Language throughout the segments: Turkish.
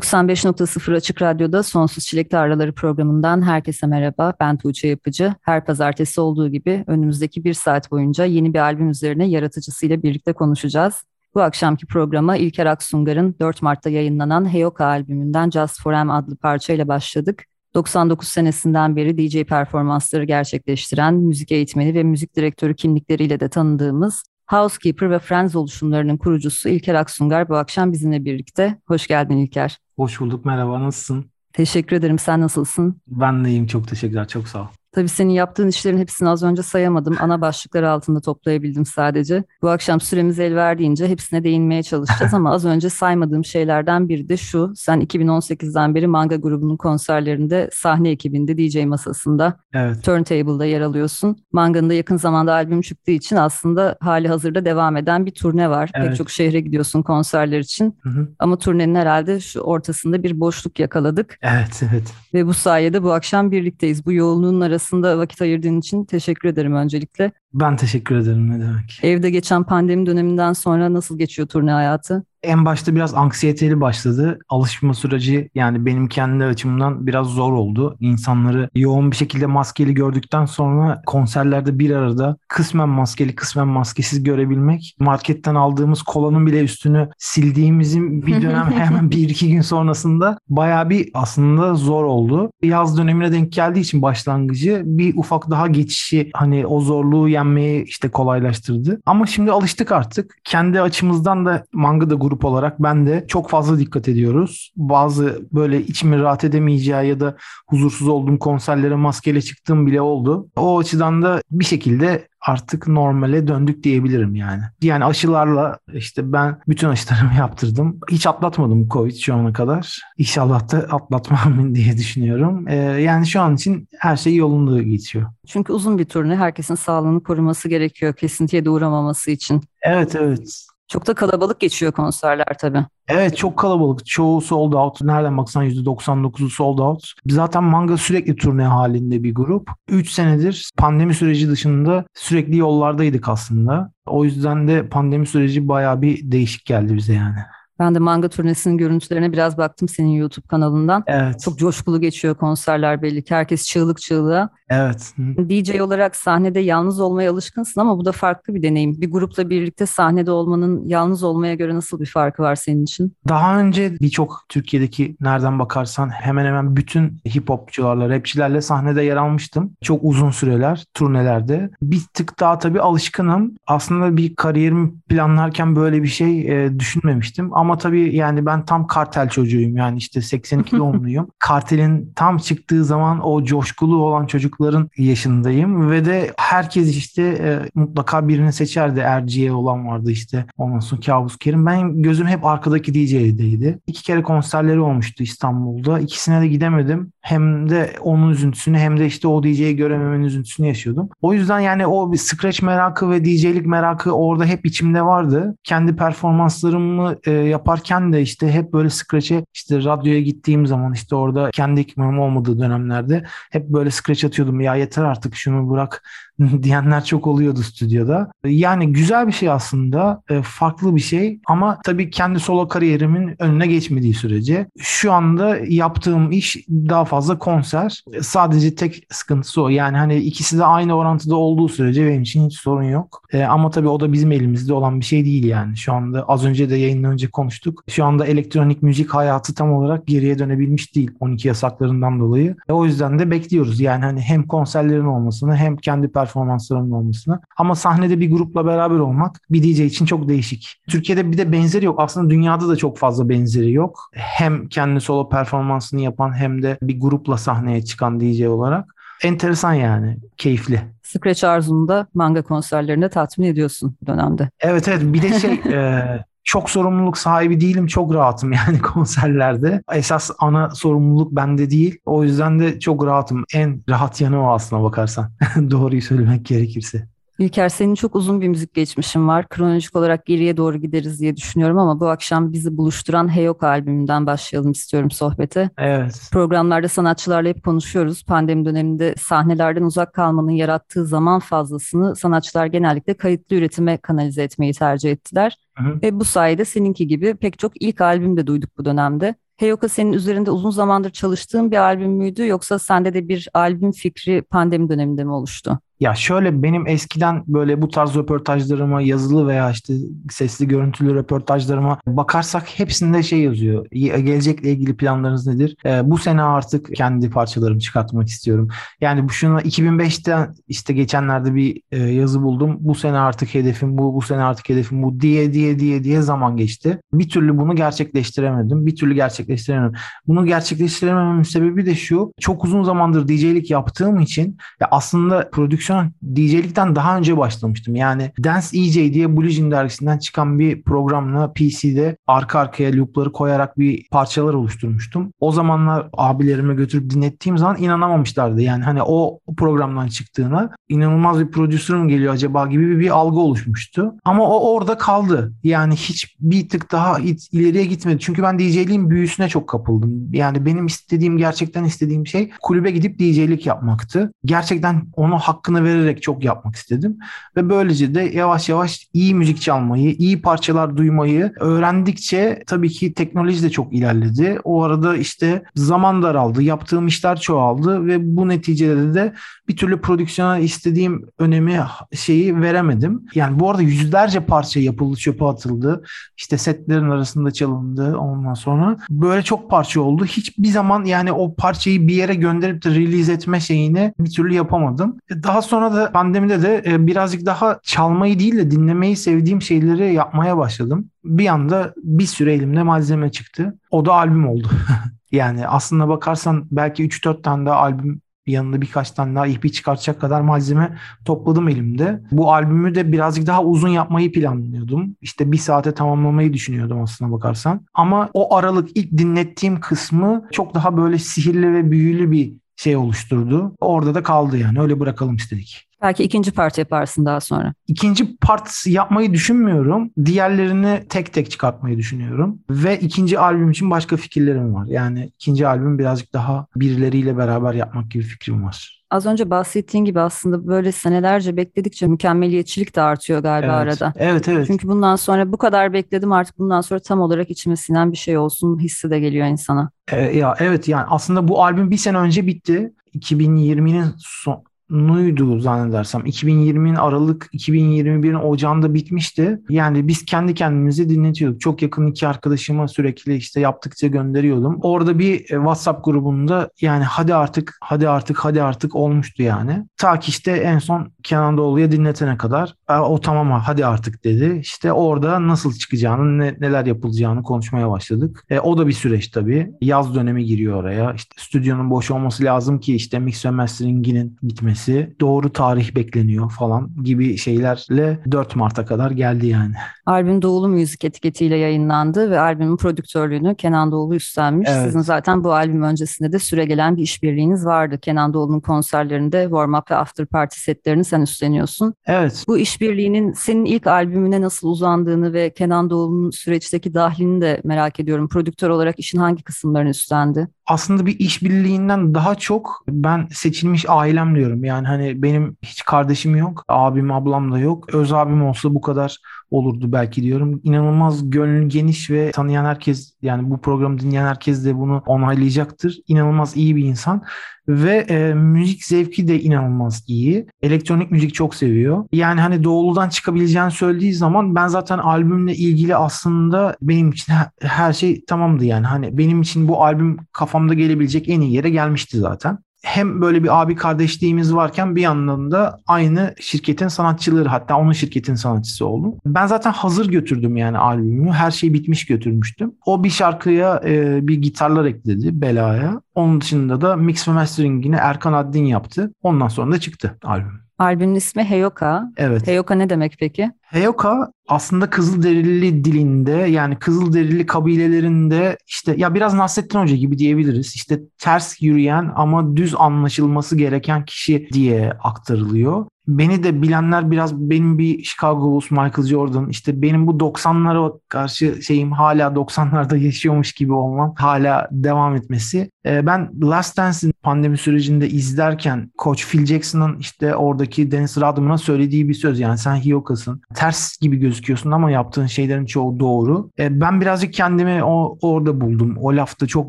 95.0 Açık Radyo'da Sonsuz Çilek Tarlaları programından herkese merhaba. Ben Tuğçe Yapıcı. Her pazartesi olduğu gibi önümüzdeki bir saat boyunca yeni bir albüm üzerine yaratıcısıyla birlikte konuşacağız. Bu akşamki programa İlker Aksungar'ın 4 Mart'ta yayınlanan Heyoka albümünden Just For Em adlı parçayla başladık. 99 senesinden beri DJ performansları gerçekleştiren müzik eğitmeni ve müzik direktörü kimlikleriyle de tanıdığımız Housekeeper ve Friends oluşumlarının kurucusu İlker Aksungar bu akşam bizimle birlikte. Hoş geldin İlker. Hoş bulduk, merhaba, nasılsın? Teşekkür ederim, sen nasılsın? Ben de iyiyim, çok teşekkürler, çok sağ ol. Tabii senin yaptığın işlerin hepsini az önce sayamadım. Ana başlıklar altında toplayabildim sadece. Bu akşam süremiz el verdiğince hepsine değinmeye çalışacağız ama az önce saymadığım şeylerden biri de şu. Sen 2018'den beri Manga grubunun konserlerinde sahne ekibinde DJ masasında evet. Turntable'da yer alıyorsun. Manga'nın da yakın zamanda albüm çıktığı için aslında hali hazırda devam eden bir turne var. Evet. Pek çok şehre gidiyorsun konserler için. Hı hı. Ama turnenin herhalde şu ortasında bir boşluk yakaladık. Evet, evet. Ve bu sayede bu akşam birlikteyiz. Bu yoğunluğun arasında arasında vakit ayırdığın için teşekkür ederim öncelikle. Ben teşekkür ederim ne demek. Evde geçen pandemi döneminden sonra nasıl geçiyor turne hayatı? En başta biraz anksiyeteli başladı. Alışma süreci yani benim kendi açımdan biraz zor oldu. İnsanları yoğun bir şekilde maskeli gördükten sonra konserlerde bir arada kısmen maskeli kısmen maskesiz görebilmek. Marketten aldığımız kolanın bile üstünü sildiğimizin bir dönem hemen bir iki gün sonrasında baya bir aslında zor oldu. Yaz dönemine denk geldiği için başlangıcı bir ufak daha geçişi hani o zorluğu yenmeyi işte kolaylaştırdı. Ama şimdi alıştık artık. Kendi açımızdan da manga da grup olarak ben de çok fazla dikkat ediyoruz. Bazı böyle içimi rahat edemeyeceği ya da huzursuz olduğum konserlere maskeyle çıktığım bile oldu. O açıdan da bir şekilde artık normale döndük diyebilirim yani. Yani aşılarla işte ben bütün aşılarımı yaptırdım. Hiç atlatmadım Covid şu ana kadar. İnşallah da atlatmam diye düşünüyorum. Ee, yani şu an için her şey yolunda geçiyor. Çünkü uzun bir turne herkesin sağlığını koruması gerekiyor kesintiye de uğramaması için. Evet evet. Çok da kalabalık geçiyor konserler tabii. Evet çok kalabalık. Çoğu sold out. Nereden baksan %99'u sold out. Zaten Manga sürekli turne halinde bir grup. 3 senedir pandemi süreci dışında sürekli yollardaydık aslında. O yüzden de pandemi süreci bayağı bir değişik geldi bize yani. Ben de manga turnesinin görüntülerine biraz baktım senin YouTube kanalından. Evet. Çok coşkulu geçiyor konserler belli ki. Herkes çığlık çığlığa. Evet. DJ olarak sahnede yalnız olmaya alışkınsın ama bu da farklı bir deneyim. Bir grupla birlikte sahnede olmanın yalnız olmaya göre nasıl bir farkı var senin için? Daha önce birçok Türkiye'deki nereden bakarsan hemen hemen bütün hip hopçularla, rapçilerle sahnede yer almıştım. Çok uzun süreler turnelerde. Bir tık daha tabii alışkınım. Aslında bir kariyerimi planlarken böyle bir şey e, düşünmemiştim. Ama tabii yani ben tam kartel çocuğuyum. Yani işte 82 doğumluyum. Kartelin tam çıktığı zaman o coşkulu olan çocuk çocukların yaşındayım ve de herkes işte e, mutlaka birini seçerdi. Erciye olan vardı işte. Ondan sonra Kabus Kerim. Ben gözüm hep arkadaki DJ'deydi. İki kere konserleri olmuştu İstanbul'da. İkisine de gidemedim. Hem de onun üzüntüsünü hem de işte o DJ'yi görememenin üzüntüsünü yaşıyordum. O yüzden yani o bir scratch merakı ve DJ'lik merakı orada hep içimde vardı. Kendi performanslarımı e, yaparken de işte hep böyle scratch'e işte radyoya gittiğim zaman işte orada kendi ekmeğim olmadığı dönemlerde hep böyle scratch atıyordum diyordum ya yeter artık şunu bırak diyenler çok oluyordu stüdyoda. Yani güzel bir şey aslında, e, farklı bir şey ama tabii kendi solo kariyerimin önüne geçmediği sürece şu anda yaptığım iş daha fazla konser. Sadece tek sıkıntısı o. Yani hani ikisi de aynı orantıda olduğu sürece benim için hiç sorun yok. E, ama tabii o da bizim elimizde olan bir şey değil yani. Şu anda az önce de yayından önce konuştuk. Şu anda elektronik müzik hayatı tam olarak geriye dönebilmiş değil 12 yasaklarından dolayı. E, o yüzden de bekliyoruz. Yani hani hem hem konserlerin olmasını hem kendi performanslarının olmasını. Ama sahnede bir grupla beraber olmak bir DJ için çok değişik. Türkiye'de bir de benzeri yok. Aslında dünyada da çok fazla benzeri yok. Hem kendi solo performansını yapan hem de bir grupla sahneye çıkan DJ olarak. Enteresan yani, keyifli. Scratch arzunu da manga konserlerinde tatmin ediyorsun dönemde. Evet evet bir de şey e, çok sorumluluk sahibi değilim. Çok rahatım yani konserlerde. Esas ana sorumluluk bende değil. O yüzden de çok rahatım. En rahat yanı o aslına bakarsan. Doğruyu söylemek gerekirse. İlker senin çok uzun bir müzik geçmişin var. Kronolojik olarak geriye doğru gideriz diye düşünüyorum ama bu akşam bizi buluşturan Heyok albümünden başlayalım istiyorum sohbete. Evet. Programlarda sanatçılarla hep konuşuyoruz. Pandemi döneminde sahnelerden uzak kalmanın yarattığı zaman fazlasını sanatçılar genellikle kayıtlı üretime kanalize etmeyi tercih ettiler. Hı hı. Ve bu sayede seninki gibi pek çok ilk albüm de duyduk bu dönemde. Heyoka senin üzerinde uzun zamandır çalıştığın bir albüm müydü yoksa sende de bir albüm fikri pandemi döneminde mi oluştu? Ya şöyle benim eskiden böyle bu tarz röportajlarıma yazılı veya işte sesli görüntülü röportajlarıma bakarsak hepsinde şey yazıyor. Gelecekle ilgili planlarınız nedir? E, bu sene artık kendi parçalarımı çıkartmak istiyorum. Yani bu şuna 2005'ten işte geçenlerde bir e, yazı buldum. Bu sene artık hedefim bu, bu sene artık hedefim bu diye diye diye diye zaman geçti. Bir türlü bunu gerçekleştiremedim. Bir türlü gerçekleştiremedim. Bunu gerçekleştiremememin sebebi de şu. Çok uzun zamandır DJ'lik yaptığım için ya aslında prodüksiyon prodüksiyon DJ'likten daha önce başlamıştım. Yani Dance EJ diye Blue Jean dergisinden çıkan bir programla PC'de arka arkaya loopları koyarak bir parçalar oluşturmuştum. O zamanlar abilerime götürüp dinlettiğim zaman inanamamışlardı. Yani hani o programdan çıktığına inanılmaz bir prodüsörüm geliyor acaba gibi bir algı oluşmuştu. Ama o orada kaldı. Yani hiç bir tık daha ileriye gitmedi. Çünkü ben DJ'liğin büyüsüne çok kapıldım. Yani benim istediğim gerçekten istediğim şey kulübe gidip DJ'lik yapmaktı. Gerçekten onu hakkını hakkını vererek çok yapmak istedim. Ve böylece de yavaş yavaş iyi müzik çalmayı, iyi parçalar duymayı öğrendikçe tabii ki teknoloji de çok ilerledi. O arada işte zaman daraldı, yaptığım işler çoğaldı ve bu neticede de bir türlü prodüksiyona istediğim önemi şeyi veremedim. Yani bu arada yüzlerce parça yapıldı, çöpe atıldı. İşte setlerin arasında çalındı ondan sonra. Böyle çok parça oldu. Hiçbir zaman yani o parçayı bir yere gönderip de release etme şeyini bir türlü yapamadım. Daha sonra da pandemide de e, birazcık daha çalmayı değil de dinlemeyi sevdiğim şeyleri yapmaya başladım. Bir anda bir süre elimde malzeme çıktı. O da albüm oldu. yani aslında bakarsan belki 3-4 tane daha albüm yanında birkaç tane daha EP çıkartacak kadar malzeme topladım elimde. Bu albümü de birazcık daha uzun yapmayı planlıyordum. İşte bir saate tamamlamayı düşünüyordum aslına bakarsan. Ama o aralık ilk dinlettiğim kısmı çok daha böyle sihirli ve büyülü bir şey oluşturdu. Orada da kaldı yani öyle bırakalım istedik. Belki ikinci part yaparsın daha sonra. İkinci part yapmayı düşünmüyorum. Diğerlerini tek tek çıkartmayı düşünüyorum. Ve ikinci albüm için başka fikirlerim var. Yani ikinci albüm birazcık daha birileriyle beraber yapmak gibi fikrim var. Az önce bahsettiğin gibi aslında böyle senelerce bekledikçe mükemmeliyetçilik de artıyor galiba evet. arada. Evet evet. Çünkü bundan sonra bu kadar bekledim artık bundan sonra tam olarak içime sinen bir şey olsun hissi de geliyor insana. Ee, ya evet yani aslında bu albüm bir sene önce bitti. 2020'nin son, nuydu zannedersem. 2020'nin Aralık 2021'in Ocağı'nda bitmişti. Yani biz kendi kendimizi dinletiyorduk. Çok yakın iki arkadaşıma sürekli işte yaptıkça gönderiyordum. Orada bir e, WhatsApp grubunda yani hadi artık hadi artık hadi artık olmuştu yani. Ta ki işte en son Kenan Doğulu'ya dinletene kadar o tamam hadi artık dedi. İşte orada nasıl çıkacağını ne, neler yapılacağını konuşmaya başladık. E, o da bir süreç tabii. Yaz dönemi giriyor oraya. İşte stüdyonun boş olması lazım ki işte mix ve mastering'inin gitmesi gelmesi, doğru tarih bekleniyor falan gibi şeylerle 4 Mart'a kadar geldi yani. Albüm Doğulu Müzik etiketiyle yayınlandı ve albümün prodüktörlüğünü Kenan Doğulu üstlenmiş. Evet. Sizin zaten bu albüm öncesinde de süre gelen bir işbirliğiniz vardı. Kenan Doğulu'nun konserlerinde warm up ve after party setlerini sen üstleniyorsun. Evet. Bu işbirliğinin senin ilk albümüne nasıl uzandığını ve Kenan Doğulu'nun süreçteki dahlini de merak ediyorum. Prodüktör olarak işin hangi kısımlarını üstlendi? Aslında bir işbirliğinden daha çok ben seçilmiş ailem diyorum. Yani hani benim hiç kardeşim yok, abim ablam da yok. Öz abim olsa bu kadar olurdu belki diyorum. İnanılmaz gönlü geniş ve tanıyan herkes yani bu programı dinleyen herkes de bunu onaylayacaktır. İnanılmaz iyi bir insan ve e, müzik zevki de inanılmaz iyi. Elektronik müzik çok seviyor. Yani hani doğuludan çıkabileceğini söylediği zaman ben zaten albümle ilgili aslında benim için her şey tamamdı yani. Hani benim için bu albüm kafamda gelebilecek en iyi yere gelmişti zaten. Hem böyle bir abi kardeşliğimiz varken bir yandan da aynı şirketin sanatçıları hatta onun şirketin sanatçısı oldum. Ben zaten hazır götürdüm yani albümü. Her şey bitmiş götürmüştüm. O bir şarkıya e, bir gitarlar ekledi Bela'ya. Onun dışında da mix ve masteringini Erkan Addin yaptı. Ondan sonra da çıktı albüm. Albümün ismi Heyoka. Evet. Heyoka ne demek peki? Heyoka aslında Kızılderili dilinde yani Kızılderili kabilelerinde işte ya biraz Nasrettin Hoca gibi diyebiliriz. İşte ters yürüyen ama düz anlaşılması gereken kişi diye aktarılıyor. Beni de bilenler biraz benim bir Chicago Bulls, Michael Jordan işte benim bu 90'lara karşı şeyim hala 90'larda yaşıyormuş gibi olmam hala devam etmesi. Ee, ben Last Dance'in pandemi sürecinde izlerken Coach Phil Jackson'ın işte oradaki Dennis Rodman'a söylediği bir söz yani sen Hiyoka'sın. Ters gibi gözüküyorsun ama yaptığın şeylerin çoğu doğru. Ee, ben birazcık kendimi o, orada buldum. O lafta çok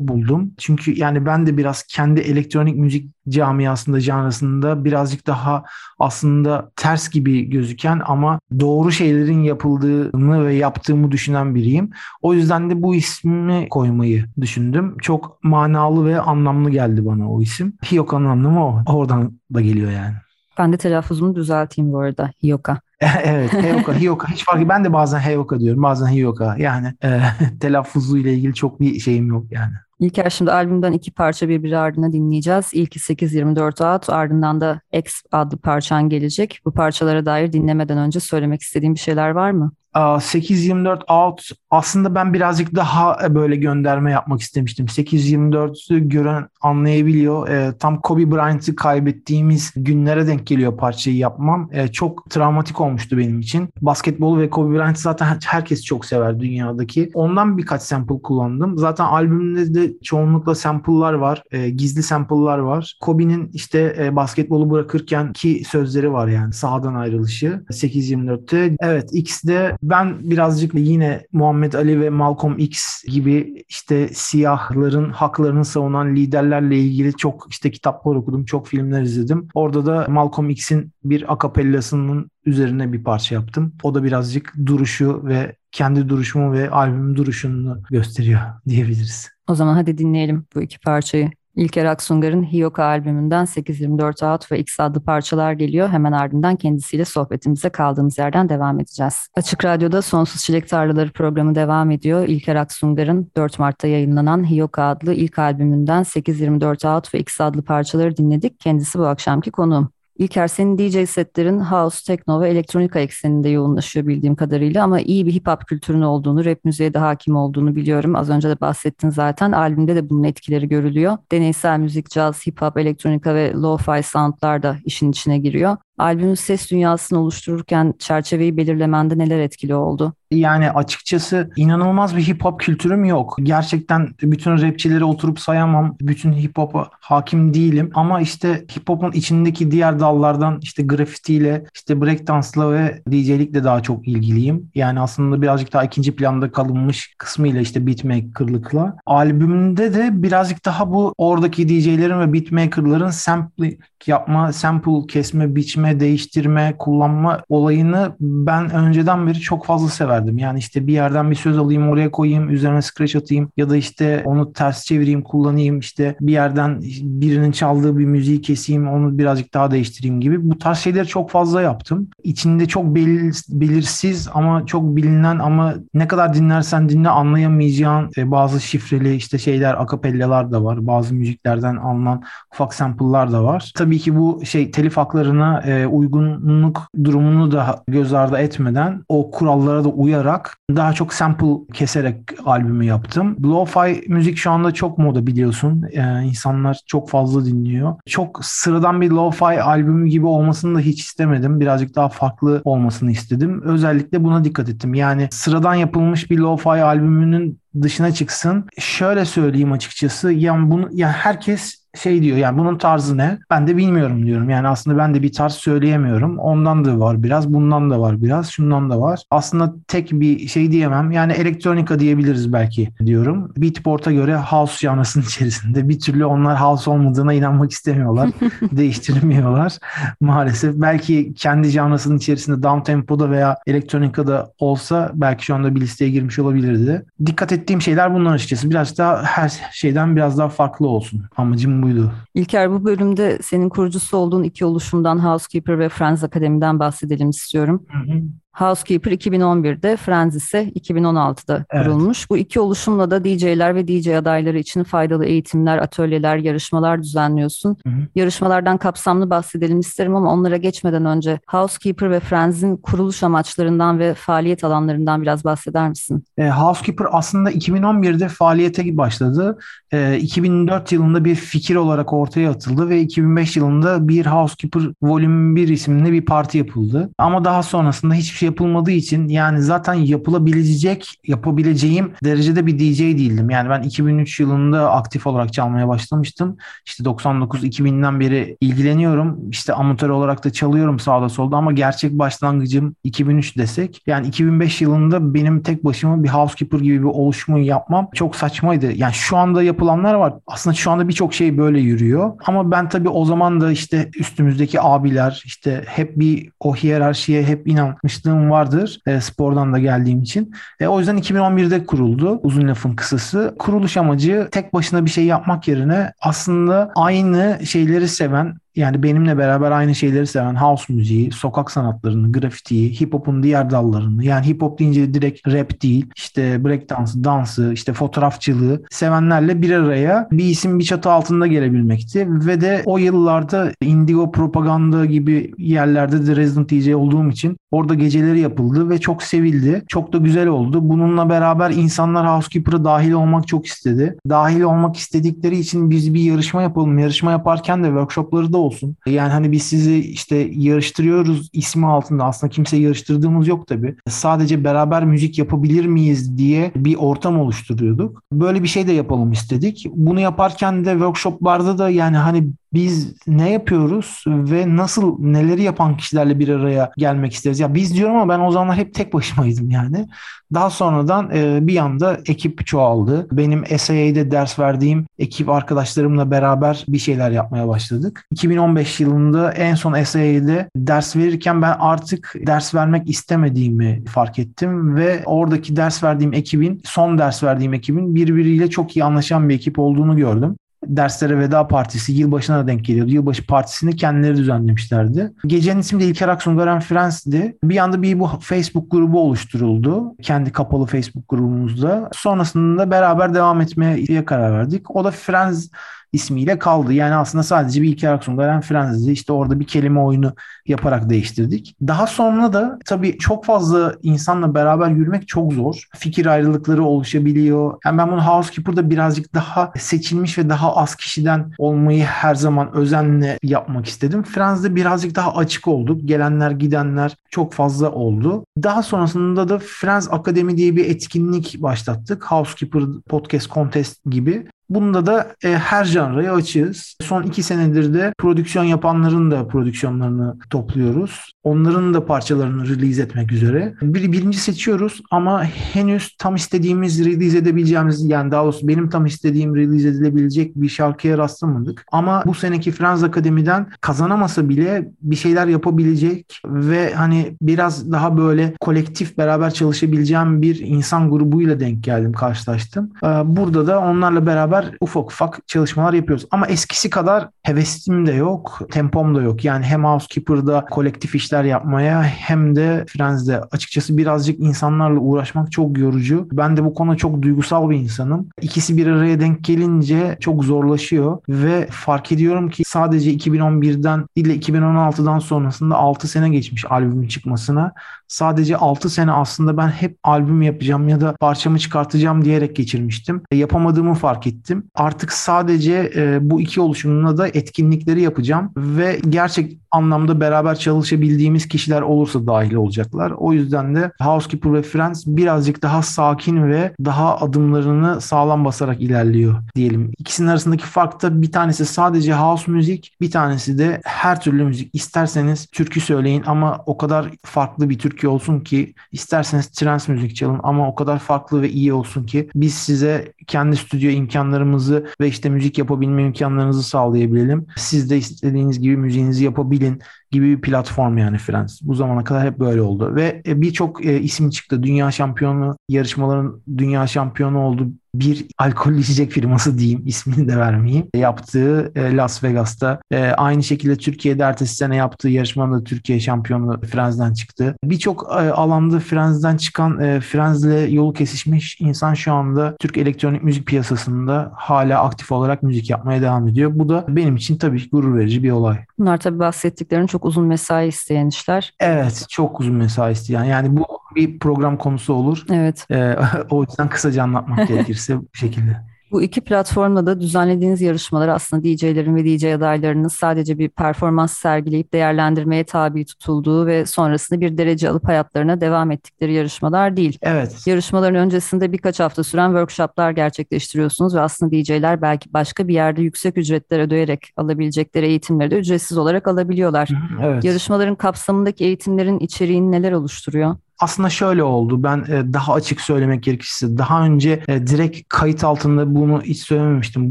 buldum. Çünkü yani ben de biraz kendi elektronik müzik camiasında, janrasında birazcık daha aslında ters gibi gözüken ama doğru şeylerin yapıldığını ve yaptığımı düşünen biriyim. O yüzden de bu ismi koymayı düşündüm. Çok manalı ve anlamlı geldi bana o isim. Hiyoka'nın anlamı o. Oradan da geliyor yani. Ben de telaffuzumu düzelteyim bu arada. Hiyoka. evet, Heyoka, Hiyoka. Hiç fark Ben de bazen Heyoka diyorum, bazen Hiyoka. Yani e, telaffuzuyla ilgili çok bir şeyim yok yani. İlker şimdi albümden iki parça birbiri ardına dinleyeceğiz. İlki 8-24 Out ardından da X adlı parçan gelecek. Bu parçalara dair dinlemeden önce söylemek istediğim bir şeyler var mı? 8-24 out aslında ben birazcık daha böyle gönderme yapmak istemiştim. 8-24'ü gören anlayabiliyor. E, tam Kobe Bryant'ı kaybettiğimiz günlere denk geliyor parçayı yapmam. E, çok travmatik olmuştu benim için. Basketbolu ve Kobe Bryant'ı zaten herkes çok sever dünyadaki. Ondan birkaç sample kullandım. Zaten albümde de çoğunlukla sample'lar var. E, gizli sample'lar var. Kobe'nin işte e, basketbolu bırakırken ki sözleri var yani sahadan ayrılışı 8-24'te. Evet X'de ben birazcık yine Muhammed Ali ve Malcolm X gibi işte siyahların haklarını savunan liderlerle ilgili çok işte kitaplar okudum, çok filmler izledim. Orada da Malcolm X'in bir akapellasının üzerine bir parça yaptım. O da birazcık duruşu ve kendi duruşumu ve albümün duruşunu gösteriyor diyebiliriz. O zaman hadi dinleyelim bu iki parçayı. İlker Aksungar'ın Hiyoka albümünden 824 Out ve X adlı parçalar geliyor. Hemen ardından kendisiyle sohbetimize kaldığımız yerden devam edeceğiz. Açık Radyo'da Sonsuz Çilek Tarlaları programı devam ediyor. İlker Aksungar'ın 4 Mart'ta yayınlanan Hiyoka adlı ilk albümünden 824 Out ve X adlı parçaları dinledik. Kendisi bu akşamki konuğum. İlker senin DJ setlerin house, techno ve elektronika ekseninde yoğunlaşıyor bildiğim kadarıyla ama iyi bir hip hop kültürünün olduğunu, rap müziğe de hakim olduğunu biliyorum. Az önce de bahsettin zaten. Albümde de bunun etkileri görülüyor. Deneysel müzik, caz, hip hop, elektronika ve lo-fi soundlar da işin içine giriyor. Albümün ses dünyasını oluştururken çerçeveyi belirlemende neler etkili oldu? Yani açıkçası inanılmaz bir hip hop kültürüm yok. Gerçekten bütün rapçileri oturup sayamam. Bütün hip hop'a hakim değilim. Ama işte hip hop'un içindeki diğer dallardan işte grafitiyle, işte breakdance'la ve DJ'likle daha çok ilgiliyim. Yani aslında birazcık daha ikinci planda kalınmış kısmıyla işte beatmaker'lıkla. Albümde de birazcık daha bu oradaki DJ'lerin ve beatmaker'ların sample yapma, sample kesme, biçme, değiştirme, kullanma olayını ben önceden beri çok fazla severdim. Yani işte bir yerden bir söz alayım, oraya koyayım, üzerine scratch atayım ya da işte onu ters çevireyim, kullanayım. işte bir yerden birinin çaldığı bir müziği keseyim, onu birazcık daha değiştireyim gibi. Bu tarz şeyleri çok fazla yaptım. İçinde çok belir, belirsiz ama çok bilinen ama ne kadar dinlersen dinle anlayamayacağın e, bazı şifreli işte şeyler, akapellalar da var. Bazı müziklerden alınan ufak sample'lar da var. Tabii ki bu şey telif haklarına e, uygunluk durumunu da göz ardı etmeden o kurallara da uyarak daha çok sample keserek albümü yaptım. Lo-fi müzik şu anda çok moda biliyorsun. Ee, insanlar çok fazla dinliyor. Çok sıradan bir lo-fi albümü gibi olmasını da hiç istemedim. Birazcık daha farklı olmasını istedim. Özellikle buna dikkat ettim. Yani sıradan yapılmış bir lo-fi albümünün dışına çıksın. Şöyle söyleyeyim açıkçası. Yani bunu yani herkes şey diyor yani bunun tarzı ne? Ben de bilmiyorum diyorum. Yani aslında ben de bir tarz söyleyemiyorum. Ondan da var biraz, bundan da var biraz, şundan da var. Aslında tek bir şey diyemem. Yani elektronika diyebiliriz belki diyorum. Beatport'a göre house janrasının içerisinde. Bir türlü onlar house olmadığına inanmak istemiyorlar. değiştirmiyorlar maalesef. Belki kendi janrasının içerisinde down tempoda veya elektronikada olsa belki şu anda bir listeye girmiş olabilirdi. Dikkat ettiğim şeyler bunlar açıkçası. Biraz daha her şeyden biraz daha farklı olsun. Amacım Planım buydu. İlker bu bölümde senin kurucusu olduğun iki oluşumdan Housekeeper ve Friends Akademi'den bahsedelim istiyorum. Hı hı. Housekeeper 2011'de, Friends ise 2016'da kurulmuş. Evet. Bu iki oluşumla da DJ'ler ve DJ adayları için faydalı eğitimler, atölyeler, yarışmalar düzenliyorsun. Hı hı. Yarışmalardan kapsamlı bahsedelim isterim ama onlara geçmeden önce Housekeeper ve Friends'in kuruluş amaçlarından ve faaliyet alanlarından biraz bahseder misin? E, Housekeeper aslında 2011'de faaliyete başladı. E, 2004 yılında bir fikir olarak ortaya atıldı ve 2005 yılında bir Housekeeper Volume 1 isimli bir parti yapıldı. Ama daha sonrasında hiçbir şey yapılmadığı için yani zaten yapılabilecek, yapabileceğim derecede bir DJ değildim. Yani ben 2003 yılında aktif olarak çalmaya başlamıştım. İşte 99-2000'den beri ilgileniyorum. İşte amatör olarak da çalıyorum sağda solda ama gerçek başlangıcım 2003 desek. Yani 2005 yılında benim tek başıma bir housekeeper gibi bir oluşumu yapmam çok saçmaydı. Yani şu anda yapılanlar var. Aslında şu anda birçok şey böyle yürüyor. Ama ben tabii o zaman da işte üstümüzdeki abiler işte hep bir o hiyerarşiye hep inanmıştım tanıklığım vardır e, spordan da geldiğim için. E, o yüzden 2011'de kuruldu uzun lafın kısası. Kuruluş amacı tek başına bir şey yapmak yerine aslında aynı şeyleri seven yani benimle beraber aynı şeyleri seven house müziği, sokak sanatlarını, grafitiyi, hip hop'un diğer dallarını yani hip hop deyince direkt rap değil işte break dansı, dansı, işte fotoğrafçılığı sevenlerle bir araya bir isim bir çatı altında gelebilmekti ve de o yıllarda Indigo propaganda gibi yerlerde de resident DJ olduğum için orada geceleri yapıldı ve çok sevildi. Çok da güzel oldu. Bununla beraber insanlar Housekeeper'a dahil olmak çok istedi. Dahil olmak istedikleri için biz bir yarışma yapalım. Yarışma yaparken de workshopları da olsun. Yani hani biz sizi işte yarıştırıyoruz ismi altında aslında kimse yarıştırdığımız yok tabii. Sadece beraber müzik yapabilir miyiz diye bir ortam oluşturuyorduk. Böyle bir şey de yapalım istedik. Bunu yaparken de workshoplarda da yani hani biz ne yapıyoruz ve nasıl neleri yapan kişilerle bir araya gelmek isteriz. Ya biz diyorum ama ben o zamanlar hep tek başımaydım yani. Daha sonradan e, bir anda ekip çoğaldı. Benim SAA'de ders verdiğim ekip arkadaşlarımla beraber bir şeyler yapmaya başladık. 2015 yılında en son SAA'de ders verirken ben artık ders vermek istemediğimi fark ettim ve oradaki ders verdiğim ekibin, son ders verdiğim ekibin birbiriyle çok iyi anlaşan bir ekip olduğunu gördüm derslere veda partisi yılbaşına denk geliyordu. Yılbaşı partisini kendileri düzenlemişlerdi. Gecenin ismi de İlker Aksungaren Friends'di. Bir anda bir bu Facebook grubu oluşturuldu. Kendi kapalı Facebook grubumuzda. Sonrasında beraber devam etmeye karar verdik. O da Friends ismiyle kaldı. Yani aslında sadece bir iki aksiyon veren Frenz'i işte orada bir kelime oyunu yaparak değiştirdik. Daha sonra da tabii çok fazla insanla beraber yürümek çok zor. Fikir ayrılıkları oluşabiliyor. Yani ben bunu Housekeeper'da birazcık daha seçilmiş ve daha az kişiden olmayı her zaman özenle yapmak istedim. Frenz'de birazcık daha açık olduk. Gelenler gidenler çok fazla oldu. Daha sonrasında da Friends Akademi diye bir etkinlik başlattık. Housekeeper Podcast Contest gibi. Bunda da e, her janraya açığız. Son iki senedir de prodüksiyon yapanların da prodüksiyonlarını topluyoruz. Onların da parçalarını release etmek üzere. Bir, birinci seçiyoruz ama henüz tam istediğimiz release edebileceğimiz yani daha doğrusu benim tam istediğim release edilebilecek bir şarkıya rastlamadık. Ama bu seneki Franz Akademi'den kazanamasa bile bir şeyler yapabilecek ve hani biraz daha böyle kolektif beraber çalışabileceğim bir insan grubuyla denk geldim, karşılaştım. Ee, burada da onlarla beraber beraber ufak ufak çalışmalar yapıyoruz. Ama eskisi kadar hevesim de yok, tempom da yok. Yani hem Housekeeper'da kolektif işler yapmaya hem de Friends'de açıkçası birazcık insanlarla uğraşmak çok yorucu. Ben de bu konuda çok duygusal bir insanım. İkisi bir araya denk gelince çok zorlaşıyor ve fark ediyorum ki sadece 2011'den değil de 2016'dan sonrasında 6 sene geçmiş albümün çıkmasına. Sadece 6 sene aslında ben hep albüm yapacağım ya da parçamı çıkartacağım diyerek geçirmiştim. E, yapamadığımı fark ettim. Artık sadece e, bu iki oluşumla da etkinlikleri yapacağım ve gerçek anlamda beraber çalışabildiğimiz kişiler olursa dahil olacaklar. O yüzden de Housekeeper ve Friends birazcık daha sakin ve daha adımlarını sağlam basarak ilerliyor diyelim. İkisinin arasındaki fark da bir tanesi sadece house müzik, bir tanesi de her türlü müzik. İsterseniz türkü söyleyin ama o kadar farklı bir türkü olsun ki isterseniz trance müzik çalın ama o kadar farklı ve iyi olsun ki biz size kendi stüdyo imkanlarımızı ve işte müzik yapabilme imkanlarınızı sağlayabilelim. Siz de istediğiniz gibi müziğinizi reading gibi bir platform yani Friends. Bu zamana kadar hep böyle oldu. Ve e, birçok e, isim çıktı. Dünya şampiyonu yarışmaların dünya şampiyonu oldu bir alkol içecek firması diyeyim ismini de vermeyeyim yaptığı e, Las Vegas'ta e, aynı şekilde Türkiye'de ertesi sene yaptığı yarışmada Türkiye şampiyonu Frenz'den çıktı. Birçok e, alanda Frenz'den çıkan Frenz'le yolu kesişmiş insan şu anda Türk elektronik müzik piyasasında hala aktif olarak müzik yapmaya devam ediyor. Bu da benim için tabii ki gurur verici bir olay. Bunlar tabii bahsettiklerin çok uzun mesai isteyen işler. Evet çok uzun mesai isteyen yani bu bir program konusu olur. Evet. Ee, o yüzden kısaca anlatmak gerekirse bu şekilde. Bu iki platformda da düzenlediğiniz yarışmalar aslında DJ'lerin ve DJ adaylarının sadece bir performans sergileyip değerlendirmeye tabi tutulduğu ve sonrasında bir derece alıp hayatlarına devam ettikleri yarışmalar değil. Evet. Yarışmaların öncesinde birkaç hafta süren workshoplar gerçekleştiriyorsunuz ve aslında DJ'ler belki başka bir yerde yüksek ücretler ödeyerek alabilecekleri eğitimleri de ücretsiz olarak alabiliyorlar. Evet. Yarışmaların kapsamındaki eğitimlerin içeriğini neler oluşturuyor? Aslında şöyle oldu. Ben e, daha açık söylemek gerekirse daha önce e, direkt kayıt altında bunu hiç söylememiştim.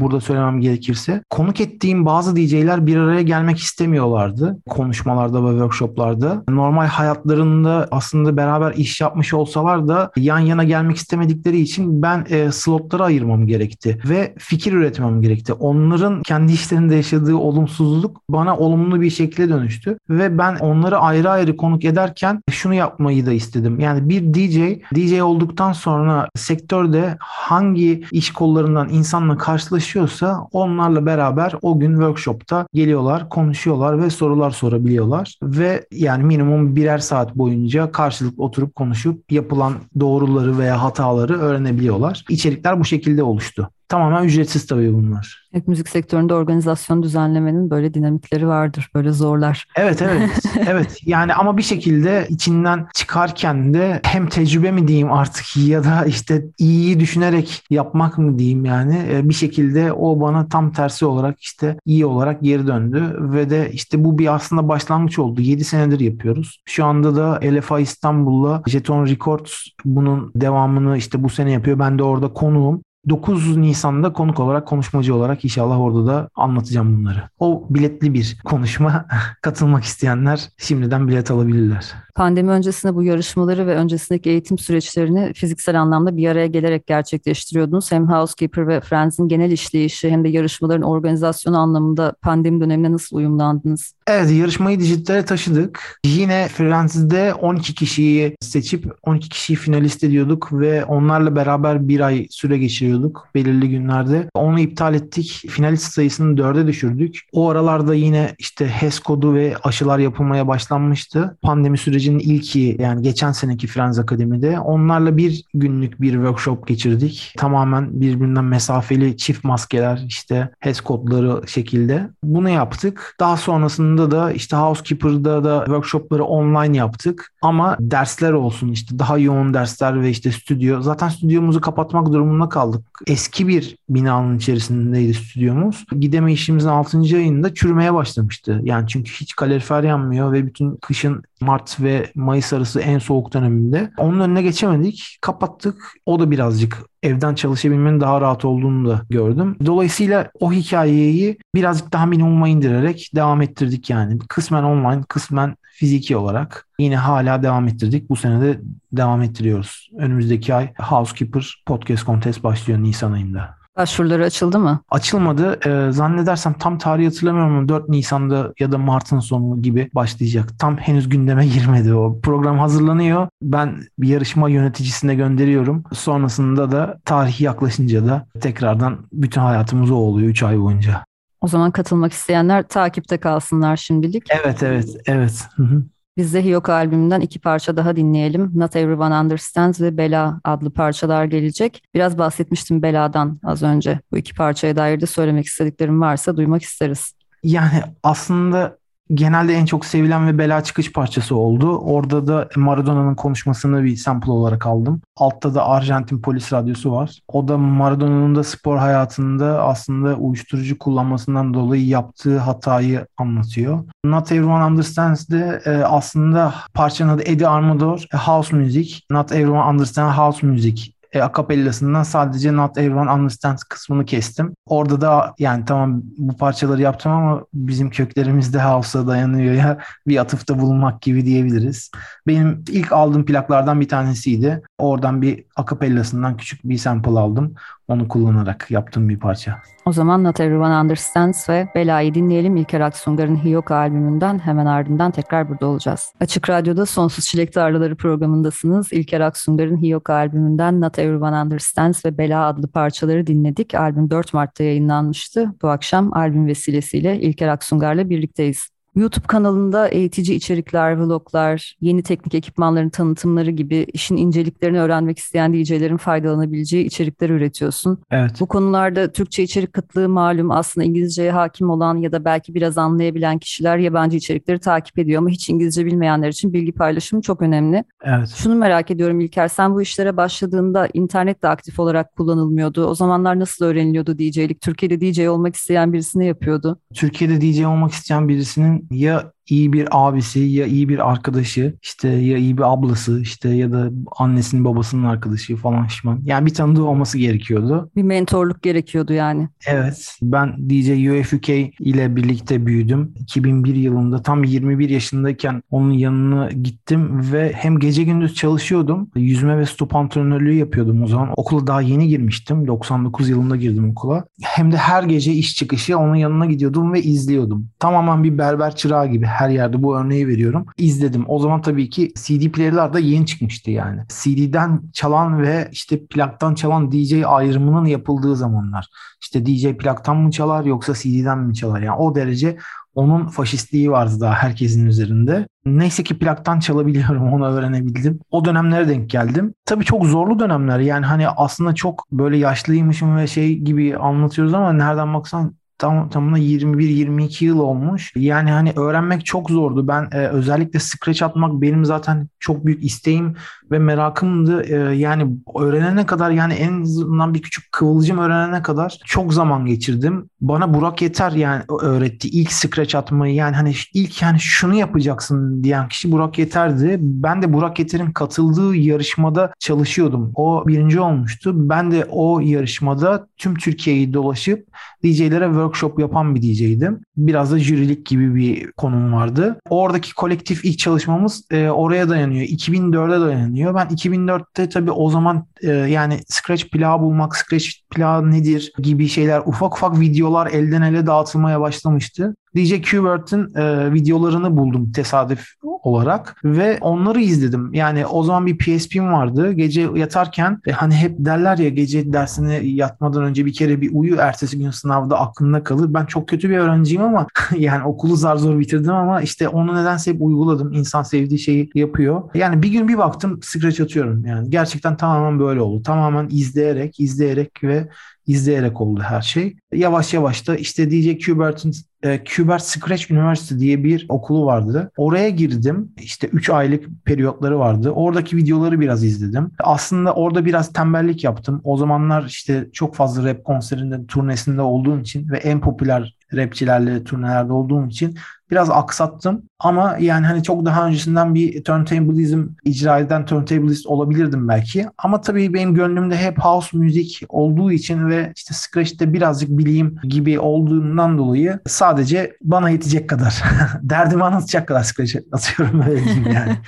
Burada söylemem gerekirse. Konuk ettiğim bazı DJ'ler bir araya gelmek istemiyorlardı. Konuşmalarda ve workshoplarda. Normal hayatlarında aslında beraber iş yapmış olsalar da yan yana gelmek istemedikleri için ben e, slotları ayırmam gerekti. Ve fikir üretmem gerekti. Onların kendi işlerinde yaşadığı olumsuzluk bana olumlu bir şekilde dönüştü. Ve ben onları ayrı ayrı konuk ederken şunu yapmayı da istedim istedim. Yani bir DJ, DJ olduktan sonra sektörde hangi iş kollarından insanla karşılaşıyorsa onlarla beraber o gün workshopta geliyorlar, konuşuyorlar ve sorular sorabiliyorlar. Ve yani minimum birer saat boyunca karşılıklı oturup konuşup yapılan doğruları veya hataları öğrenebiliyorlar. İçerikler bu şekilde oluştu. Tamamen ücretsiz tabii bunlar. Evet, müzik sektöründe organizasyon düzenlemenin böyle dinamikleri vardır, böyle zorlar. Evet, evet. evet. Yani ama bir şekilde içinden çıkarken de hem tecrübe mi diyeyim artık ya da işte iyiyi düşünerek yapmak mı diyeyim yani e, bir şekilde o bana tam tersi olarak işte iyi olarak geri döndü ve de işte bu bir aslında başlangıç oldu. 7 senedir yapıyoruz. Şu anda da LFA İstanbul'la Jeton Records bunun devamını işte bu sene yapıyor. Ben de orada konuğum. 9 Nisan'da konuk olarak konuşmacı olarak inşallah orada da anlatacağım bunları. O biletli bir konuşma. Katılmak isteyenler şimdiden bilet alabilirler. Pandemi öncesinde bu yarışmaları ve öncesindeki eğitim süreçlerini fiziksel anlamda bir araya gelerek gerçekleştiriyordunuz. Hem Housekeeper ve Friends'in genel işleyişi hem de yarışmaların organizasyonu anlamında pandemi dönemine nasıl uyumlandınız? Evet yarışmayı dijitale taşıdık. Yine Friends'de 12 kişiyi seçip 12 kişiyi finalist ediyorduk ve onlarla beraber bir ay süre geçiriyorduk belirli günlerde. Onu iptal ettik. Finalist sayısını dörde düşürdük. O aralarda yine işte HES kodu ve aşılar yapılmaya başlanmıştı. Pandemi süreci sürecinin ilki yani geçen seneki Friends Akademi'de onlarla bir günlük bir workshop geçirdik. Tamamen birbirinden mesafeli çift maskeler işte HES kodları şekilde. Bunu yaptık. Daha sonrasında da işte Housekeeper'da da workshopları online yaptık. Ama dersler olsun işte daha yoğun dersler ve işte stüdyo. Zaten stüdyomuzu kapatmak durumunda kaldık. Eski bir binanın içerisindeydi stüdyomuz. Gideme işimizin 6. ayında çürümeye başlamıştı. Yani çünkü hiç kalorifer yanmıyor ve bütün kışın Mart ve Mayıs arası en soğuk döneminde. Onun önüne geçemedik. Kapattık. O da birazcık evden çalışabilmenin daha rahat olduğunu da gördüm. Dolayısıyla o hikayeyi birazcık daha minimuma indirerek devam ettirdik yani. Kısmen online, kısmen fiziki olarak yine hala devam ettirdik. Bu sene de devam ettiriyoruz. Önümüzdeki ay Housekeeper Podcast Contest başlıyor Nisan ayında. Başvuruları açıldı mı? Açılmadı. Ee, zannedersem tam tarihi hatırlamıyorum ama 4 Nisan'da ya da Mart'ın sonu gibi başlayacak. Tam henüz gündeme girmedi o. Program hazırlanıyor. Ben bir yarışma yöneticisine gönderiyorum. Sonrasında da tarihi yaklaşınca da tekrardan bütün hayatımız o oluyor 3 ay boyunca. O zaman katılmak isteyenler takipte kalsınlar şimdilik. Evet, evet, evet. Hı hı. Biz de Hiyoko albümünden iki parça daha dinleyelim. Not Everyone Understands ve Bela adlı parçalar gelecek. Biraz bahsetmiştim Bela'dan az önce. Bu iki parçaya dair de söylemek istediklerim varsa duymak isteriz. Yani aslında genelde en çok sevilen ve bela çıkış parçası oldu. Orada da Maradona'nın konuşmasını bir sample olarak aldım. Altta da Arjantin Polis Radyosu var. O da Maradona'nın da spor hayatında aslında uyuşturucu kullanmasından dolayı yaptığı hatayı anlatıyor. Not Everyone Understands de e, aslında parçanın adı Eddie Armador House Music. Not Everyone Understands House Music e, akapellasından sadece Not Everyone Understands kısmını kestim. Orada da yani tamam bu parçaları yaptım ama bizim köklerimiz de house'a dayanıyor ya bir atıfta bulunmak gibi diyebiliriz. Benim ilk aldığım plaklardan bir tanesiydi. Oradan bir akapellasından küçük bir sample aldım. Onu kullanarak yaptığım bir parça. O zaman Not Everyone Understands ve Bela'yı dinleyelim. İlker Aksungar'ın Hiyoka albümünden hemen ardından tekrar burada olacağız. Açık Radyo'da Sonsuz Çilek Tarlaları programındasınız. İlker Aksungar'ın Hiyoka albümünden Not Everyone Understands ve Bela adlı parçaları dinledik. Albüm 4 Mart'ta yayınlanmıştı. Bu akşam albüm vesilesiyle İlker Aksungar'la birlikteyiz. YouTube kanalında eğitici içerikler, vloglar, yeni teknik ekipmanların tanıtımları gibi işin inceliklerini öğrenmek isteyen DJ'lerin faydalanabileceği içerikler üretiyorsun. Evet. Bu konularda Türkçe içerik kıtlığı malum aslında İngilizceye hakim olan ya da belki biraz anlayabilen kişiler yabancı içerikleri takip ediyor ama hiç İngilizce bilmeyenler için bilgi paylaşımı çok önemli. Evet. Şunu merak ediyorum İlker, sen bu işlere başladığında internet de aktif olarak kullanılmıyordu. O zamanlar nasıl öğreniliyordu DJ'lik? Türkiye'de DJ olmak isteyen birisi ne yapıyordu? Türkiye'de DJ olmak isteyen birisinin ya iyi bir abisi ya iyi bir arkadaşı işte ya iyi bir ablası işte ya da annesinin babasının arkadaşı falan şişman. Yani bir tanıdığı olması gerekiyordu. Bir mentorluk gerekiyordu yani. Evet ben DJ UFUK ile birlikte büyüdüm. 2001 yılında tam 21 yaşındayken onun yanına gittim ve hem gece gündüz çalışıyordum. Yüzme ve stop antrenörlüğü yapıyordum o zaman. Okula daha yeni girmiştim. 99 yılında girdim okula. Hem de her gece iş çıkışı onun yanına gidiyordum ve izliyordum. Tamamen bir berber çırağı gibi her yerde bu örneği veriyorum. İzledim. O zaman tabii ki CD player'lar da yeni çıkmıştı yani. CD'den çalan ve işte plaktan çalan DJ ayrımının yapıldığı zamanlar. İşte DJ plaktan mı çalar yoksa CD'den mi çalar? Yani o derece onun faşistliği vardı daha herkesin üzerinde. Neyse ki plaktan çalabiliyorum onu öğrenebildim. O dönemlere denk geldim. Tabii çok zorlu dönemler yani hani aslında çok böyle yaşlıymışım ve şey gibi anlatıyoruz ama nereden baksan tam tamına 21-22 yıl olmuş. Yani hani öğrenmek çok zordu. Ben e, özellikle scratch atmak benim zaten çok büyük isteğim ve merakımdı. E, yani öğrenene kadar yani en azından bir küçük kıvılcım öğrenene kadar çok zaman geçirdim. Bana Burak Yeter yani öğretti ilk scratch atmayı. Yani hani ilk yani şunu yapacaksın diyen kişi Burak Yeter'di. Ben de Burak Yeter'in katıldığı yarışmada çalışıyordum. O birinci olmuştu. Ben de o yarışmada tüm Türkiye'yi dolaşıp DJ'lere workshop yapan bir DJ'ydim. Biraz da jürilik gibi bir konum vardı. Oradaki kolektif ilk çalışmamız e, oraya dayanıyor. 2004'e dayanıyor. Ben 2004'te tabii o zaman e, yani Scratch plağı bulmak, Scratch plağı nedir gibi şeyler ufak ufak videolar elden ele dağıtılmaya başlamıştı. DJ Qbert'in e, videolarını buldum tesadüf olarak ve onları izledim. Yani o zaman bir PSP'm vardı. Gece yatarken ve hani hep derler ya gece dersine yatmadan önce bir kere bir uyu ertesi gün sınavda aklında kalır. Ben çok kötü bir öğrenciyim ama yani okulu zar zor bitirdim ama işte onu nedense hep uyguladım. İnsan sevdiği şeyi yapıyor. Yani bir gün bir baktım scratch atıyorum. Yani gerçekten tamamen böyle oldu. Tamamen izleyerek, izleyerek ve izleyerek oldu her şey. Yavaş yavaş da işte DJ Qbert'in e, Qbert Scratch University diye bir okulu vardı. Oraya girdim. İşte 3 aylık periyotları vardı. Oradaki videoları biraz izledim. Aslında orada biraz tembellik yaptım. O zamanlar işte çok fazla rap konserinde, turnesinde olduğum için ve en popüler rapçilerle turnelerde olduğum için biraz aksattım. Ama yani hani çok daha öncesinden bir turntablism icra eden turntablist olabilirdim belki. Ama tabii benim gönlümde hep house müzik olduğu için ve işte Scratch'te birazcık bileyim gibi olduğundan dolayı sadece bana yetecek kadar, derdimi anlatacak kadar Scratch atıyorum öyle yani.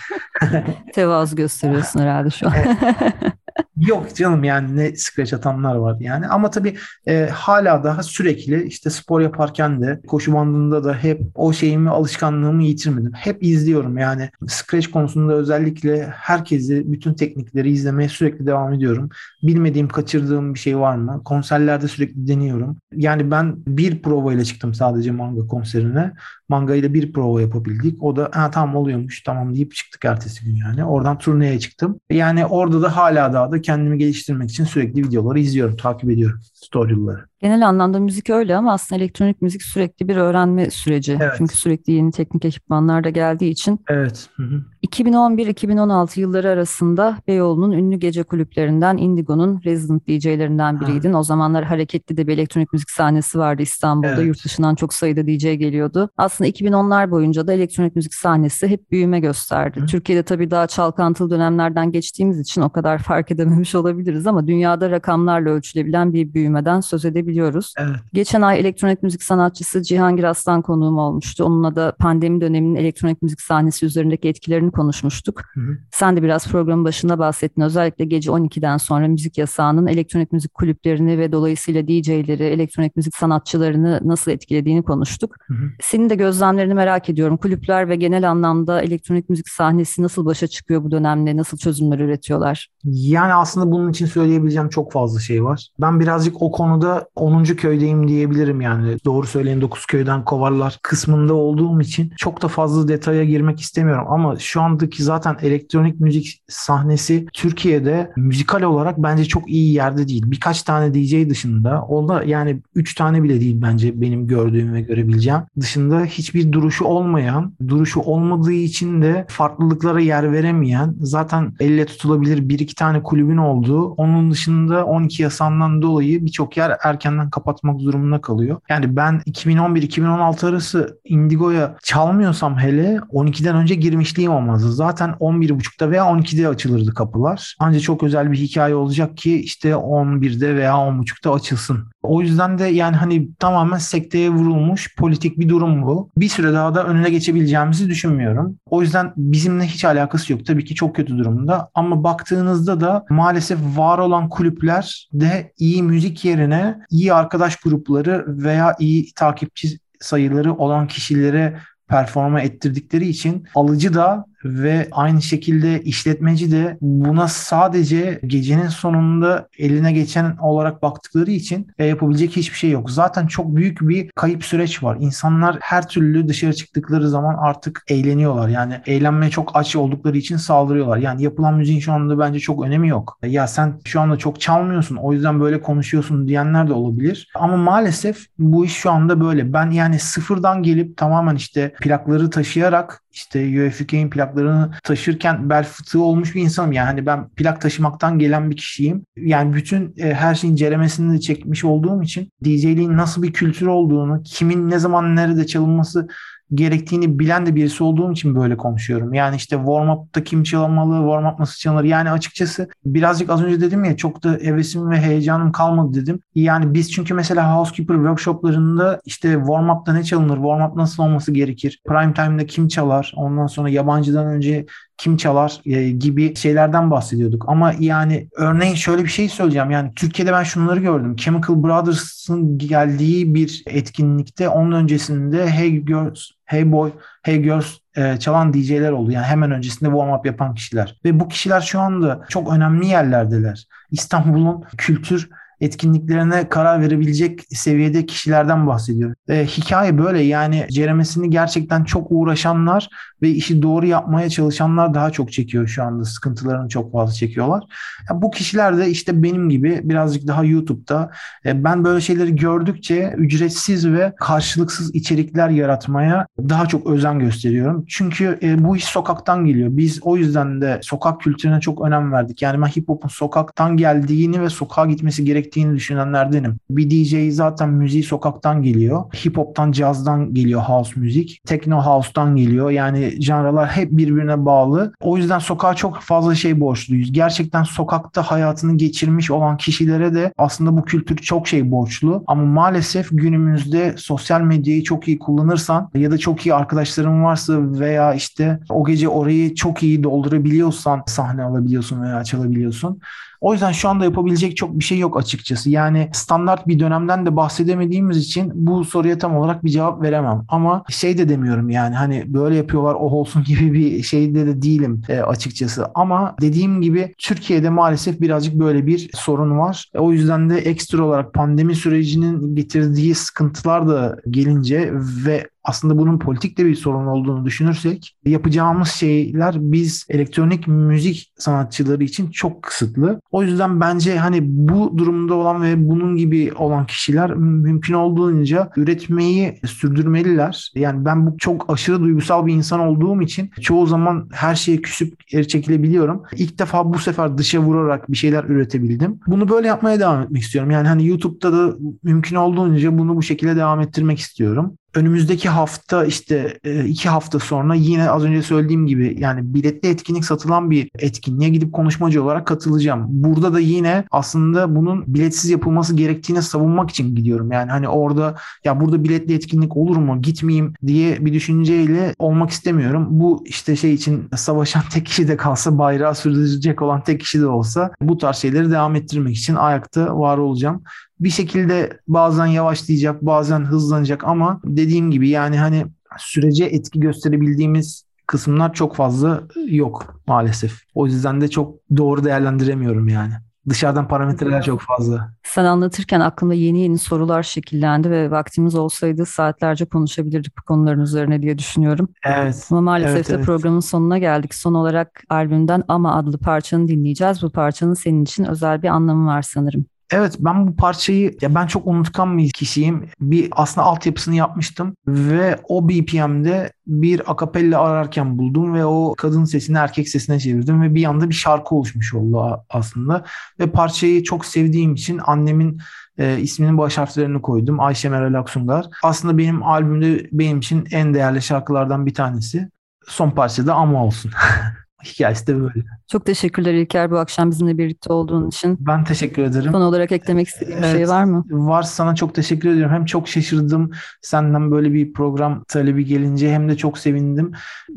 Tevazu gösteriyorsun herhalde şu an. Yok canım yani ne scratch atanlar var yani ama tabii e, hala daha sürekli işte spor yaparken de koşu bandında da hep o şeyimi alışkanlığımı yitirmedim. Hep izliyorum yani scratch konusunda özellikle herkesi bütün teknikleri izlemeye sürekli devam ediyorum. Bilmediğim kaçırdığım bir şey var mı? Konserlerde sürekli deniyorum. Yani ben bir prova ile çıktım sadece manga konserine. Manga ile bir prova yapabildik. O da ha, tamam oluyormuş tamam deyip çıktık ertesi gün yani. Oradan turneye çıktım. Yani orada da hala daha da kendimi geliştirmek için sürekli videoları izliyorum, takip ediyorum story'ları. Genel anlamda müzik öyle ama aslında elektronik müzik sürekli bir öğrenme süreci. Evet. Çünkü sürekli yeni teknik ekipmanlar da geldiği için. Evet. Hı hı. 2011-2016 yılları arasında Beyoğlu'nun ünlü gece kulüplerinden Indigo'nun resident DJ'lerinden biriydin. Ha. O zamanlar hareketli de bir elektronik müzik sahnesi vardı İstanbul'da. Evet. Yurt dışından çok sayıda DJ geliyordu. Aslında 2010'lar boyunca da elektronik müzik sahnesi hep büyüme gösterdi. Hı. Türkiye'de tabii daha çalkantılı dönemlerden geçtiğimiz için o kadar fark edememiş olabiliriz ama dünyada rakamlarla ölçülebilen bir büyümeden söz edebiliyoruz. Evet. Geçen ay elektronik müzik sanatçısı Cihangir Aslan konuğum olmuştu. Onunla da pandemi döneminin elektronik müzik sahnesi üzerindeki etkilerini konuşmuştuk. Hı hı. Sen de biraz programın başında bahsettin. Özellikle gece 12'den sonra müzik yasağının elektronik müzik kulüplerini ve dolayısıyla DJ'leri, elektronik müzik sanatçılarını nasıl etkilediğini konuştuk. Hı hı. Senin de gözlemlerini merak ediyorum. Kulüpler ve genel anlamda elektronik müzik sahnesi nasıl başa çıkıyor bu dönemde? Nasıl çözümler üretiyorlar? Yani aslında bunun için söyleyebileceğim çok fazla şey var. Ben birazcık o konuda 10. köydeyim diyebilirim yani. Doğru söyleyin 9 köyden kovarlar kısmında olduğum için çok da fazla detaya girmek istemiyorum ama şu andaki zaten elektronik müzik sahnesi Türkiye'de müzikal olarak bence çok iyi yerde değil. Birkaç tane DJ dışında o da yani 3 tane bile değil bence benim gördüğüm ve görebileceğim. Dışında hiçbir duruşu olmayan, duruşu olmadığı için de farklılıklara yer veremeyen zaten elle tutulabilir bir iki tane kulübün olduğu onun dışında 12 yasandan dolayı birçok yer erkenden kapatmak durumunda kalıyor. Yani ben 2011-2016 arası Indigo'ya çalmıyorsam hele 12'den önce girmişliğim olmazdı. Zaten 11.30'da veya 12'de açılırdı kapılar. Ancak çok özel bir hikaye olacak ki işte 11'de veya 10.30'da açılsın. O yüzden de yani hani tamamen sekteye vurulmuş politik bir durum bu. Bir süre daha da önüne geçebileceğimizi düşünmüyorum. O yüzden bizimle hiç alakası yok. Tabii ki çok kötü durumda ama baktığınızda da maalesef var olan kulüpler de iyi müzik yerine iyi arkadaş grupları veya iyi takipçi sayıları olan kişilere performa ettirdikleri için alıcı da ve aynı şekilde işletmeci de buna sadece gecenin sonunda eline geçen olarak baktıkları için e, yapabilecek hiçbir şey yok. Zaten çok büyük bir kayıp süreç var. İnsanlar her türlü dışarı çıktıkları zaman artık eğleniyorlar. Yani eğlenmeye çok aç oldukları için saldırıyorlar. Yani yapılan müziğin şu anda bence çok önemi yok. Ya sen şu anda çok çalmıyorsun o yüzden böyle konuşuyorsun diyenler de olabilir. Ama maalesef bu iş şu anda böyle. Ben yani sıfırdan gelip tamamen işte plakları taşıyarak işte UFK'in plaklarını taşırken bel fıtığı olmuş bir insanım. Yani hani ben plak taşımaktan gelen bir kişiyim. Yani bütün e, her şeyin ceremesini de çekmiş olduğum için DJ'liğin nasıl bir kültür olduğunu, kimin ne zaman nerede çalınması gerektiğini bilen de birisi olduğum için böyle konuşuyorum. Yani işte warm-up'ta kim çalmalı, warm-up nasıl çalınır? Yani açıkçası birazcık az önce dedim ya çok da hevesim ve heyecanım kalmadı dedim. Yani biz çünkü mesela Housekeeper workshoplarında işte warm-up'ta ne çalınır, warm-up nasıl olması gerekir, prime time'da kim çalar, ondan sonra yabancıdan önce kim çalar e, gibi şeylerden bahsediyorduk. Ama yani örneğin şöyle bir şey söyleyeceğim. Yani Türkiye'de ben şunları gördüm. Chemical Brothers'ın geldiği bir etkinlikte onun öncesinde Hey Girls, Hey Boy, Hey Girls e, çalan DJ'ler oldu. Yani hemen öncesinde warm up yapan kişiler. Ve bu kişiler şu anda çok önemli yerlerdeler. İstanbul'un kültür etkinliklerine karar verebilecek seviyede kişilerden bahsediyorum. E, hikaye böyle yani ceremesini gerçekten çok uğraşanlar ve işi doğru yapmaya çalışanlar daha çok çekiyor şu anda. Sıkıntılarını çok fazla çekiyorlar. Ya bu kişiler de işte benim gibi birazcık daha YouTube'da e, ben böyle şeyleri gördükçe ücretsiz ve karşılıksız içerikler yaratmaya daha çok özen gösteriyorum. Çünkü e, bu iş sokaktan geliyor. Biz o yüzden de sokak kültürüne çok önem verdik. Yani ben hip hop'un sokaktan geldiğini ve sokağa gitmesi gerektiğini düşünenlerdenim. Bir DJ zaten müziği sokaktan geliyor. Hip hop'tan, cazdan geliyor house müzik. Techno house'tan geliyor. Yani janralar hep birbirine bağlı. O yüzden sokağa çok fazla şey borçluyuz. Gerçekten sokakta hayatını geçirmiş olan kişilere de aslında bu kültür çok şey borçlu. Ama maalesef günümüzde sosyal medyayı çok iyi kullanırsan ya da çok iyi arkadaşların varsa veya işte o gece orayı çok iyi doldurabiliyorsan sahne alabiliyorsun veya çalabiliyorsun. O yüzden şu anda yapabilecek çok bir şey yok açıkçası. Yani standart bir dönemden de bahsedemediğimiz için bu soruya tam olarak bir cevap veremem. Ama şey de demiyorum yani hani böyle yapıyorlar o olsun gibi bir şeyde de değilim e, açıkçası. Ama dediğim gibi Türkiye'de maalesef birazcık böyle bir sorun var. E, o yüzden de ekstra olarak pandemi sürecinin getirdiği sıkıntılar da gelince ve aslında bunun politik de bir sorun olduğunu düşünürsek yapacağımız şeyler biz elektronik müzik sanatçıları için çok kısıtlı. O yüzden bence hani bu durumda olan ve bunun gibi olan kişiler mümkün olduğunca üretmeyi sürdürmeliler. Yani ben bu çok aşırı duygusal bir insan olduğum için çoğu zaman her şeye küsüp geri çekilebiliyorum. İlk defa bu sefer dışa vurarak bir şeyler üretebildim. Bunu böyle yapmaya devam etmek istiyorum. Yani hani YouTube'da da mümkün olduğunca bunu bu şekilde devam ettirmek istiyorum önümüzdeki hafta işte e, iki hafta sonra yine az önce söylediğim gibi yani biletli etkinlik satılan bir etkinliğe gidip konuşmacı olarak katılacağım. Burada da yine aslında bunun biletsiz yapılması gerektiğini savunmak için gidiyorum. Yani hani orada ya burada biletli etkinlik olur mu gitmeyeyim diye bir düşünceyle olmak istemiyorum. Bu işte şey için savaşan tek kişi de kalsa bayrağı sürdürecek olan tek kişi de olsa bu tarz şeyleri devam ettirmek için ayakta var olacağım bir şekilde bazen yavaşlayacak, bazen hızlanacak ama dediğim gibi yani hani sürece etki gösterebildiğimiz kısımlar çok fazla yok maalesef. O yüzden de çok doğru değerlendiremiyorum yani. Dışarıdan parametreler çok fazla. Sen anlatırken aklımda yeni yeni sorular şekillendi ve vaktimiz olsaydı saatlerce konuşabilirdik bu konuların üzerine diye düşünüyorum. Evet. Ama maalesef evet, de evet. programın sonuna geldik. Son olarak albümden Ama adlı parçanı dinleyeceğiz. Bu parçanın senin için özel bir anlamı var sanırım. Evet ben bu parçayı ya ben çok unutkan bir kişiyim. Bir aslında altyapısını yapmıştım ve o BPM'de bir akapella ararken buldum ve o kadın sesini erkek sesine çevirdim ve bir anda bir şarkı oluşmuş oldu aslında. Ve parçayı çok sevdiğim için annemin e, isminin baş harflerini koydum. Ayşe Meral Aksungar. Aslında benim albümde benim için en değerli şarkılardan bir tanesi. Son parça da ama olsun. Hikayesi de böyle. Çok teşekkürler İlker bu akşam bizimle birlikte olduğun için. Ben teşekkür ederim. Son olarak eklemek istediğin bir Evet. şey var mı? Var sana çok teşekkür ediyorum. Hem çok şaşırdım senden böyle bir program talebi gelince hem de çok sevindim.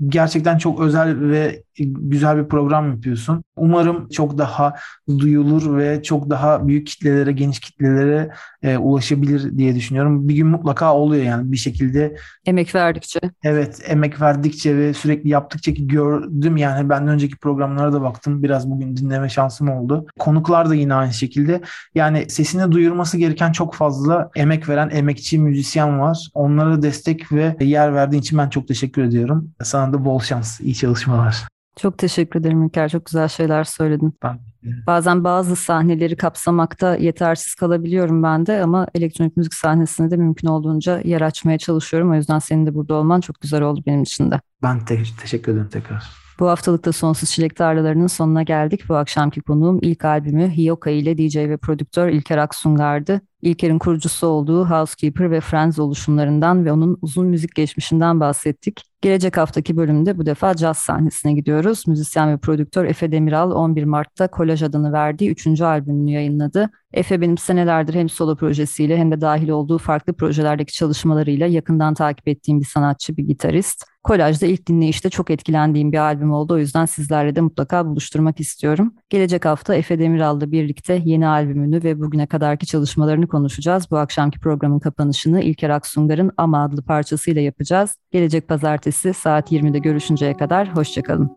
Gerçekten çok özel ve güzel bir program yapıyorsun. Umarım çok daha duyulur ve çok daha büyük kitlelere, geniş kitlelere e, ulaşabilir diye düşünüyorum. Bir gün mutlaka oluyor yani bir şekilde Emek verdikçe. Evet emek verdikçe ve sürekli yaptıkça ki gördüm yani benden önceki programlara da baktım biraz bugün dinleme şansım oldu. Konuklar da yine aynı şekilde yani sesini duyurması gereken çok fazla emek veren emekçi müzisyen var. Onlara destek ve yer verdiğin için ben çok teşekkür ediyorum. Sana da bol şans, iyi çalışmalar. Çok teşekkür ederim İlker. Çok güzel şeyler söyledin. Ben Bazen bazı sahneleri kapsamakta yetersiz kalabiliyorum ben de ama elektronik müzik sahnesinde de mümkün olduğunca yer açmaya çalışıyorum. O yüzden senin de burada olman çok güzel oldu benim için de. ben te- teşekkür ederim tekrar. Bu haftalıkta Sonsuz Çilek Tarlalarının sonuna geldik. Bu akşamki konuğum ilk albümü Hiyoka ile DJ ve prodüktör İlker Aksungar'dı. İlker'in kurucusu olduğu Housekeeper ve Friends oluşumlarından ve onun uzun müzik geçmişinden bahsettik. Gelecek haftaki bölümde bu defa caz sahnesine gidiyoruz. Müzisyen ve prodüktör Efe Demiral 11 Mart'ta Kolaj adını verdiği 3. albümünü yayınladı. Efe benim senelerdir hem solo projesiyle hem de dahil olduğu farklı projelerdeki çalışmalarıyla yakından takip ettiğim bir sanatçı, bir gitarist. Kolaj'da ilk dinleyişte çok etkilendiğim bir albüm oldu. O yüzden sizlerle de mutlaka buluşturmak istiyorum. Gelecek hafta Efe Demiral'la birlikte yeni albümünü ve bugüne kadarki çalışmalarını konuşacağız. Bu akşamki programın kapanışını İlker Aksungar'ın Ama adlı parçasıyla yapacağız. Gelecek pazartesi saat 20'de görüşünceye kadar hoşçakalın.